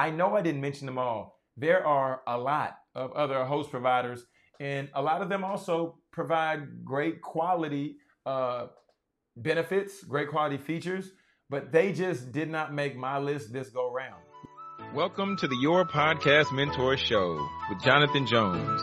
I know I didn't mention them all. There are a lot of other host providers, and a lot of them also provide great quality uh, benefits, great quality features, but they just did not make my list this go round. Welcome to the Your Podcast Mentor Show with Jonathan Jones.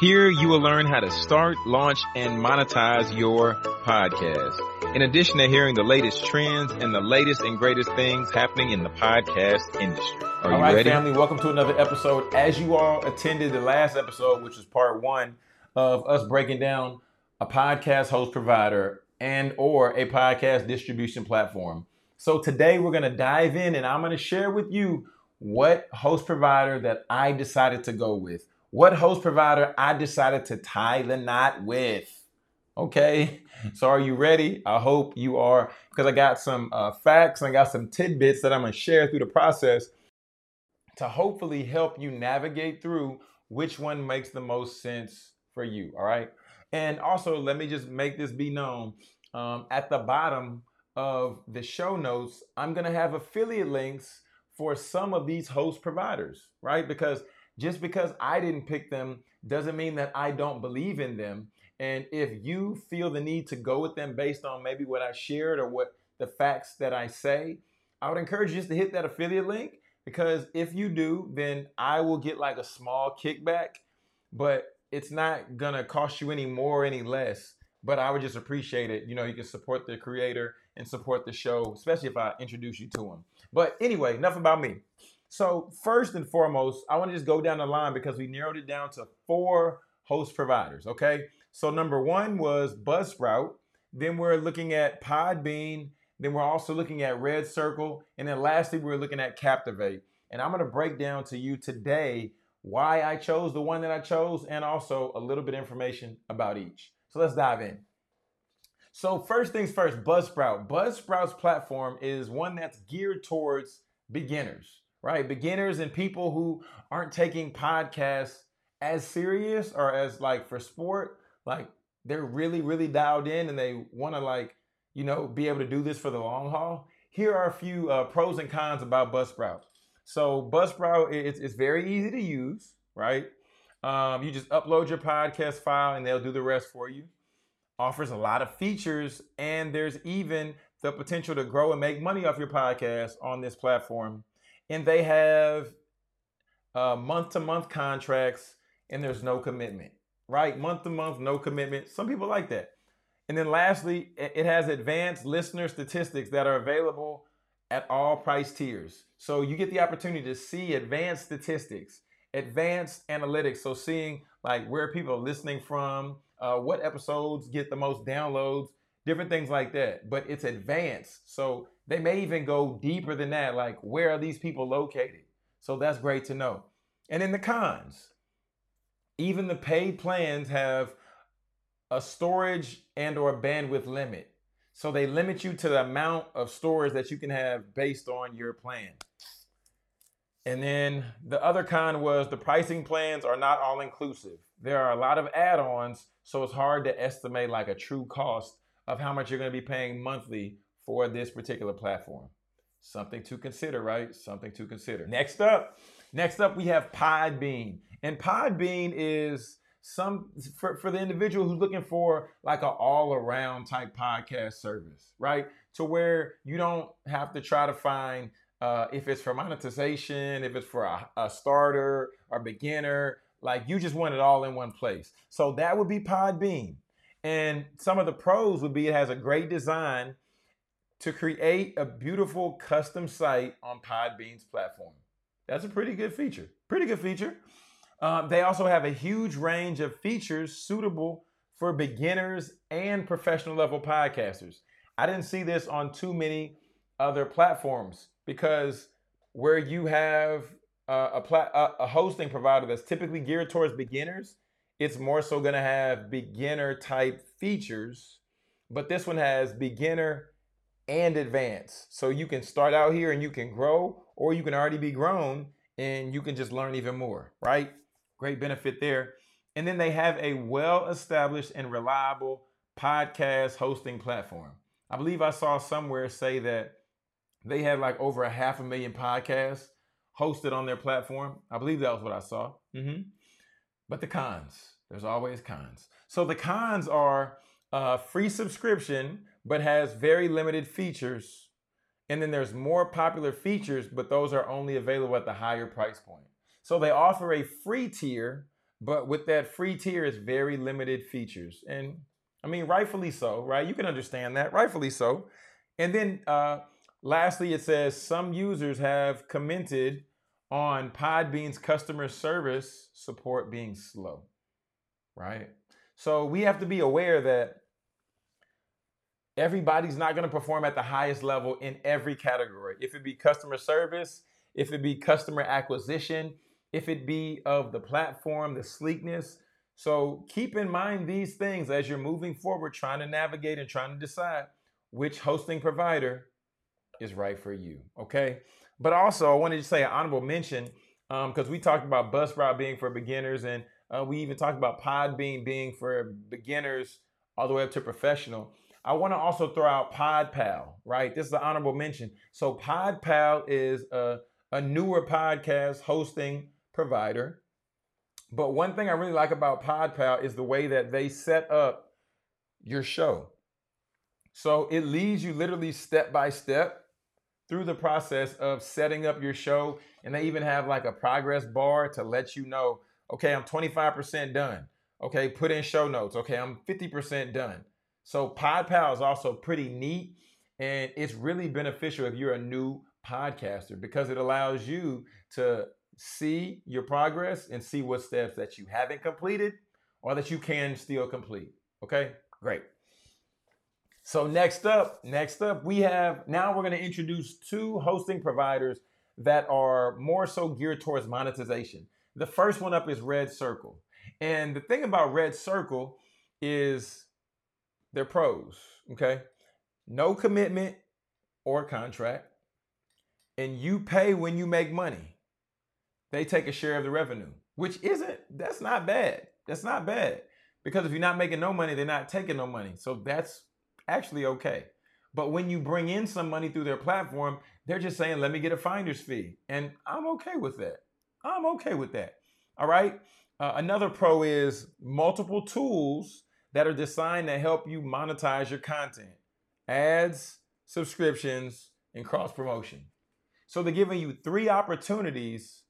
Here you will learn how to start, launch, and monetize your podcast. In addition to hearing the latest trends and the latest and greatest things happening in the podcast industry. Are all you right, ready? family, welcome to another episode. As you all attended the last episode, which is part one of us breaking down a podcast host provider and or a podcast distribution platform. So today we're going to dive in and I'm going to share with you what host provider that I decided to go with. What host provider I decided to tie the knot with. Okay, so are you ready? I hope you are, because I got some uh, facts and I got some tidbits that I'm gonna share through the process to hopefully help you navigate through which one makes the most sense for you. All right, and also let me just make this be known um, at the bottom of the show notes, I'm gonna have affiliate links for some of these host providers, right? Because just because I didn't pick them doesn't mean that I don't believe in them. And if you feel the need to go with them based on maybe what I shared or what the facts that I say, I would encourage you just to hit that affiliate link because if you do, then I will get like a small kickback, but it's not gonna cost you any more or any less. But I would just appreciate it. You know, you can support the creator and support the show, especially if I introduce you to him. But anyway, enough about me. So, first and foremost, I want to just go down the line because we narrowed it down to four host providers. Okay. So, number one was Buzzsprout. Then we're looking at Podbean. Then we're also looking at Red Circle. And then lastly, we're looking at Captivate. And I'm going to break down to you today why I chose the one that I chose and also a little bit of information about each. So, let's dive in. So first things first, Buzzsprout. Buzzsprout's platform is one that's geared towards beginners, right? Beginners and people who aren't taking podcasts as serious or as like for sport. Like they're really, really dialed in and they want to like, you know, be able to do this for the long haul. Here are a few uh, pros and cons about Buzzsprout. So Buzzsprout, it's, it's very easy to use, right? Um, you just upload your podcast file and they'll do the rest for you offers a lot of features, and there's even the potential to grow and make money off your podcast on this platform. And they have month to month contracts, and there's no commitment, right? Month to month, no commitment. Some people like that. And then lastly, it has advanced listener statistics that are available at all price tiers. So you get the opportunity to see advanced statistics, advanced analytics. So seeing like where people are listening from, uh, what episodes get the most downloads, different things like that. But it's advanced. So they may even go deeper than that, like where are these people located? So that's great to know. And then the cons, even the paid plans have a storage and or bandwidth limit. So they limit you to the amount of storage that you can have based on your plan. And then the other con was the pricing plans are not all inclusive. There are a lot of add ons, so it's hard to estimate like a true cost of how much you're going to be paying monthly for this particular platform. Something to consider, right? Something to consider. Next up, next up we have Podbean. And Podbean is some for, for the individual who's looking for like an all-around type podcast service, right? To where you don't have to try to find uh, if it's for monetization, if it's for a, a starter or beginner, like you just want it all in one place. So that would be Podbean. And some of the pros would be it has a great design to create a beautiful custom site on Podbean's platform. That's a pretty good feature. Pretty good feature. Um, they also have a huge range of features suitable for beginners and professional level podcasters. I didn't see this on too many other platforms because where you have uh, a, pla- a hosting provider that's typically geared towards beginners, it's more so going to have beginner type features, but this one has beginner and advance. So you can start out here and you can grow, or you can already be grown and you can just learn even more, right? Great benefit there. And then they have a well established and reliable podcast hosting platform. I believe I saw somewhere say that they have like over a half a million podcasts hosted on their platform. I believe that was what I saw. Mm-hmm. But the cons, there's always cons. So the cons are uh, free subscription, but has very limited features. And then there's more popular features, but those are only available at the higher price point. So they offer a free tier, but with that free tier is very limited features. And I mean, rightfully so, right? You can understand that, rightfully so. And then uh, lastly, it says some users have commented on Podbean's customer service support being slow, right? So we have to be aware that everybody's not going to perform at the highest level in every category. If it be customer service, if it be customer acquisition, if it be of the platform, the sleekness. So keep in mind these things as you're moving forward, trying to navigate and trying to decide which hosting provider is right for you. Okay. But also, I wanted to say an honorable mention because um, we talked about Buzzsprout being for beginners, and uh, we even talked about Podbean being for beginners all the way up to professional. I want to also throw out PodPal, right? This is an honorable mention. So PodPal is a, a newer podcast hosting provider. But one thing I really like about PodPal is the way that they set up your show. So it leads you literally step by step through the process of setting up your show. And they even have like a progress bar to let you know, okay, I'm 25% done. Okay, put in show notes. Okay, I'm 50% done. So PodPal is also pretty neat and it's really beneficial if you're a new podcaster because it allows you to see your progress and see what steps that you haven't completed or that you can still complete. Okay, great. So next up, next up, we have now we're going to introduce two hosting providers that are more so geared towards monetization. The first one up is Red Circle. And the thing about Red Circle is their pros, okay? No commitment or contract. And you pay when you make money. They take a share of the revenue, which isn't, that's not bad. That's not bad. Because if you're not making no money, they're not taking no money. So that's actually okay. But when you bring in some money through their platform, they're just saying, let me get a finder's fee. And I'm okay with that. I'm okay with that. All right. Uh, another pro is multiple tools that are designed to help you monetize your content ads, subscriptions, and cross promotion. So they're giving you three opportunities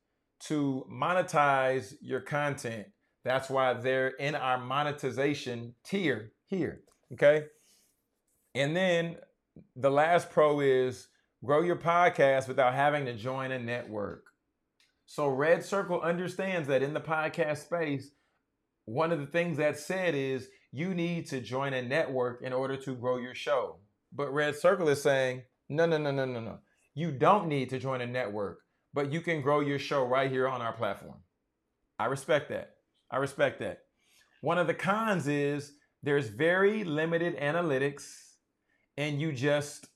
to monetize your content. That's why they're in our monetization tier here. Okay. And then the last pro is grow your podcast without having to join a network. So Red Circle understands that in the podcast space, one of the things that said is you need to join a network in order to grow your show. But Red Circle is saying, no, no, no, no, no, no. You don't need to join a network, but you can grow your show right here on our platform. I respect that. I respect that. One of the cons is there's very limited analytics and you just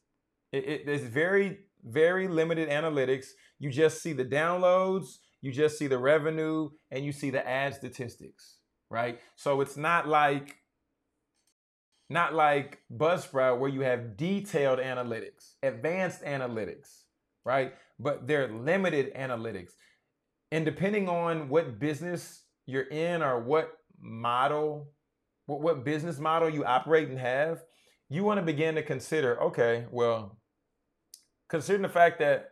it, it, it's very very limited analytics you just see the downloads you just see the revenue and you see the ad statistics right so it's not like not like buzzsprout where you have detailed analytics advanced analytics right but they're limited analytics and depending on what business you're in or what model what, what business model you operate and have you want to begin to consider okay, well, considering the fact that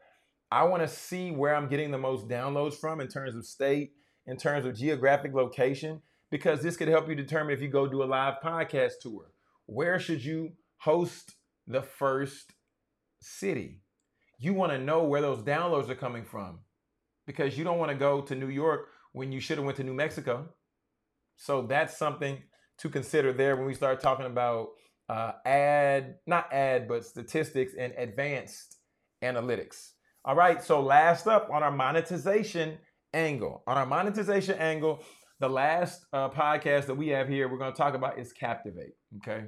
I want to see where I'm getting the most downloads from in terms of state, in terms of geographic location, because this could help you determine if you go do a live podcast tour. Where should you host the first city? You want to know where those downloads are coming from because you don't want to go to New York when you should have went to New Mexico. So that's something to consider there when we start talking about uh, ad, not ad, but statistics and advanced analytics. All right, so last up on our monetization angle. On our monetization angle, the last uh, podcast that we have here, we're going to talk about is Captivate. Okay.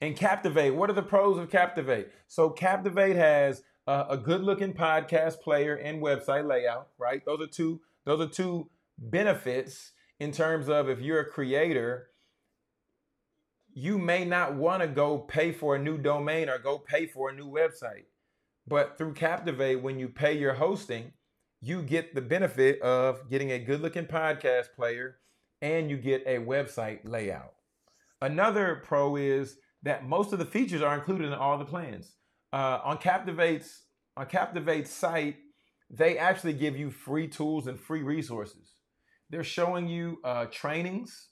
And Captivate, what are the pros of Captivate? So, Captivate has a good looking podcast player and website layout, right? Those are two, those are two benefits in terms of if you're a creator you may not want to go pay for a new domain or go pay for a new website. But through Captivate, when you pay your hosting, you get the benefit of getting a good looking podcast player and you get a website layout. Another pro is that most of the features are included in all the plans. Uh, on Captivate's on Captivate's site, they actually give you free tools and free resources. They're showing you uh, trainings,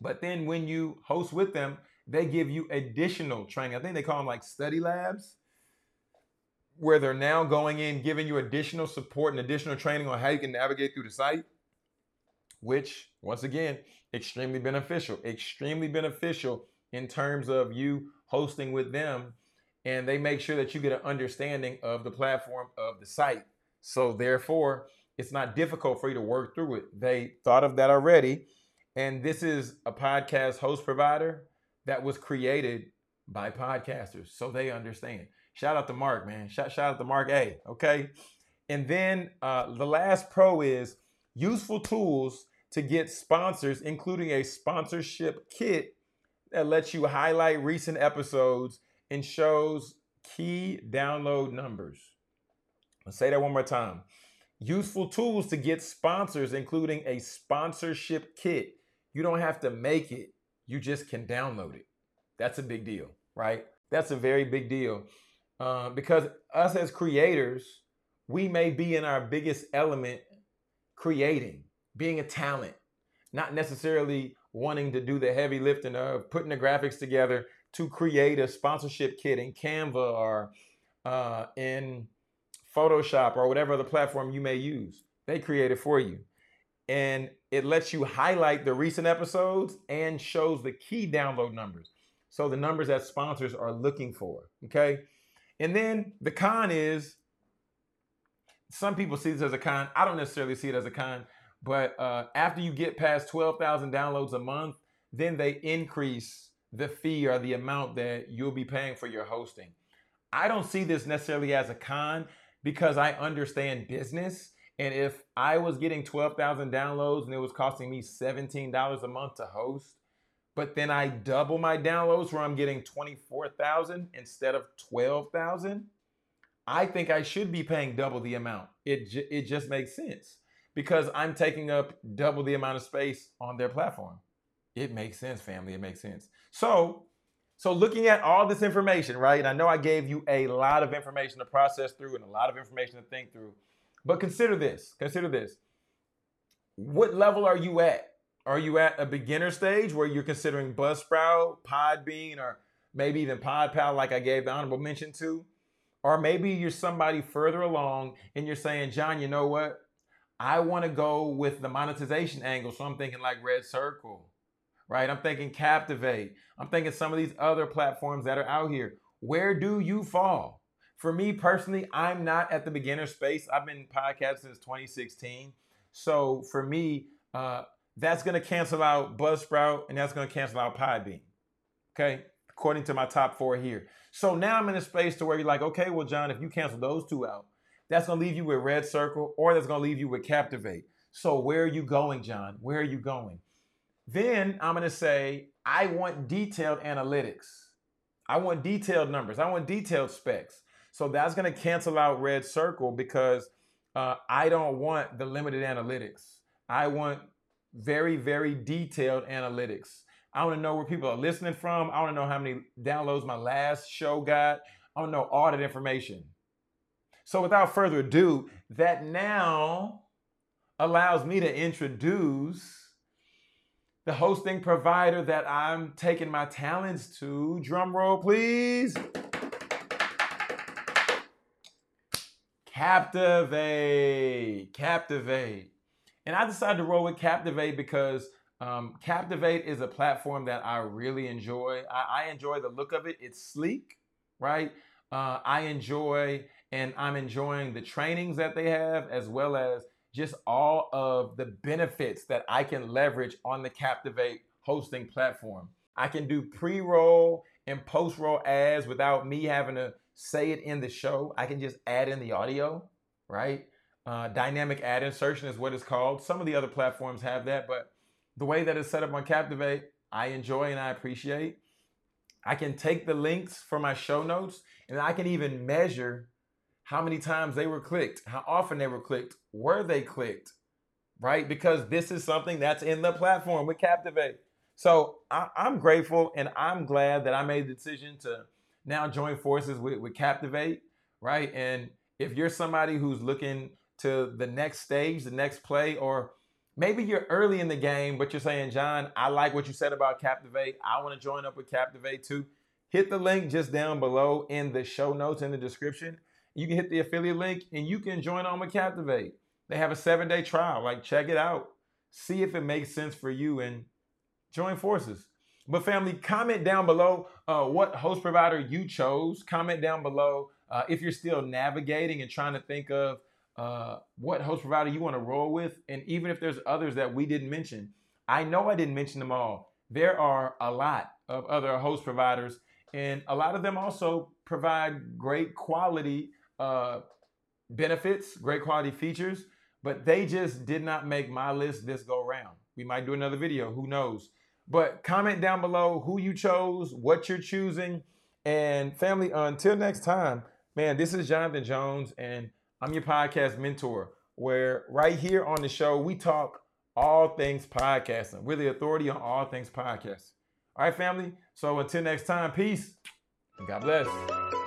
but then when you host with them, they give you additional training. I think they call them like study labs, where they're now going in giving you additional support and additional training on how you can navigate through the site, which once again, extremely beneficial. Extremely beneficial in terms of you hosting with them and they make sure that you get an understanding of the platform of the site. So therefore, it's not difficult for you to work through it. They thought of that already. And this is a podcast host provider that was created by podcasters. So they understand. Shout out to Mark, man. Shout, shout out to Mark A. Okay. And then uh, the last pro is useful tools to get sponsors, including a sponsorship kit that lets you highlight recent episodes and shows key download numbers. I'll say that one more time. Useful tools to get sponsors, including a sponsorship kit. You don't have to make it, you just can download it. That's a big deal, right? That's a very big deal. Uh, because us as creators, we may be in our biggest element creating, being a talent, not necessarily wanting to do the heavy lifting of putting the graphics together to create a sponsorship kit in Canva or uh, in Photoshop or whatever other platform you may use. They create it for you. And it lets you highlight the recent episodes and shows the key download numbers. So the numbers that sponsors are looking for. Okay. And then the con is some people see this as a con. I don't necessarily see it as a con, but uh, after you get past 12,000 downloads a month, then they increase the fee or the amount that you'll be paying for your hosting. I don't see this necessarily as a con because I understand business. And if I was getting 12,000 downloads and it was costing me $17 a month to host, but then I double my downloads where I'm getting 24,000 instead of 12,000, I think I should be paying double the amount. It, j- it just makes sense because I'm taking up double the amount of space on their platform. It makes sense, family. It makes sense. So, so looking at all this information, right? And I know I gave you a lot of information to process through and a lot of information to think through. But consider this. Consider this. What level are you at? Are you at a beginner stage where you're considering Buzzsprout, Podbean, or maybe even PodPal, like I gave the honorable mention to? Or maybe you're somebody further along and you're saying, John, you know what? I want to go with the monetization angle. So I'm thinking like Red Circle, right? I'm thinking Captivate. I'm thinking some of these other platforms that are out here. Where do you fall? For me personally, I'm not at the beginner space. I've been podcasting since 2016. So for me, uh, that's going to cancel out Buzzsprout and that's going to cancel out Podbean. Okay. According to my top four here. So now I'm in a space to where you're like, okay, well, John, if you cancel those two out, that's going to leave you with Red Circle or that's going to leave you with Captivate. So where are you going, John? Where are you going? Then I'm going to say, I want detailed analytics. I want detailed numbers. I want detailed specs. So that's going to cancel out Red Circle because uh, I don't want the limited analytics. I want very, very detailed analytics. I want to know where people are listening from. I want to know how many downloads my last show got. I want to know all that information. So without further ado, that now allows me to introduce the hosting provider that I'm taking my talents to. Drum roll, please. Captivate. Captivate. And I decided to roll with Captivate because um, Captivate is a platform that I really enjoy. I, I, enjoy the look of it. It's sleek, right? Uh, I enjoy and I'm enjoying the trainings that they have as well as just all of the benefits that I can leverage on the Captivate hosting platform. I can do pre roll and post roll ads without me having to say it in the show. I can just add in the audio, right? Uh, dynamic ad insertion is what it's called. Some of the other platforms have that, but the way that it's set up on Captivate, I enjoy and I appreciate. I can take the links for my show notes and I can even measure how many times they were clicked, how often they were clicked, were they clicked, right? Because this is something that's in the platform with Captivate. So I, am grateful and I'm glad that I made the decision to now join forces with, with Captivate, right? And if you're somebody who's looking to the next stage, the next play, or maybe you're early in the game, but you're saying, John, I like what you said about Captivate. I want to join up with Captivate too. Hit the link just down below in the show notes in the description. You can hit the affiliate link and you can join on with Captivate. They have a seven day trial. Like, check it out. See if it makes sense for you and join forces. But, family, comment down below uh, what host provider you chose. Comment down below uh, if you're still navigating and trying to think of uh, what host provider you want to roll with. And even if there's others that we didn't mention, I know I didn't mention them all. There are a lot of other host providers, and a lot of them also provide great quality uh, benefits, great quality features, but they just did not make my list this go round. We might do another video, who knows? But comment down below who you chose, what you're choosing, and family, until next time, man, this is Jonathan Jones, and I'm your podcast mentor, where right here on the show, we talk all things podcasting. We're the authority on all things podcasting. All right, family. So until next time, peace and God bless.